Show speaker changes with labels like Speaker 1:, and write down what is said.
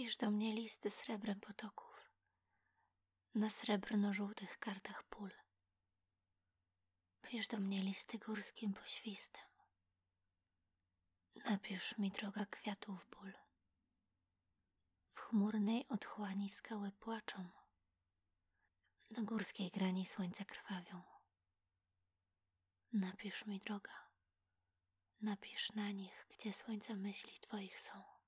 Speaker 1: Pisz do mnie listy srebrem potoków na srebrno-żółtych kartach pól. Pisz do mnie listy górskim poświstem. Napisz mi droga kwiatów ból. W chmurnej otchłani skały płaczą. Na górskiej grani słońce krwawią. Napisz mi droga. Napisz na nich, gdzie słońca myśli Twoich są.